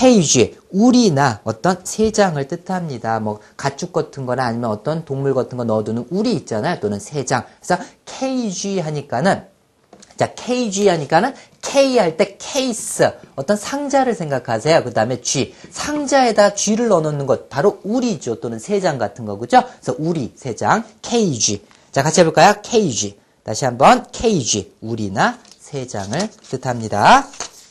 케이지, 우리나 어떤 세장을 뜻합니다. 뭐 가축 같은 거나 아니면 어떤 동물 같은 거 넣어두는 우리 있잖아요. 또는 세장. 그래서 케이지 하니까는 자, KG 하니까는 K 할 때 케이스 어떤 상자를 생각하세요. 그 다음에 G 상자에다 G를 넣어놓는 것 바로 우리죠. 또는 세장 같은 거 그죠? 그래서 우리 세장 KG 자 같이 해볼까요? KG 다시 한번 KG 우리나 세장을 뜻합니다.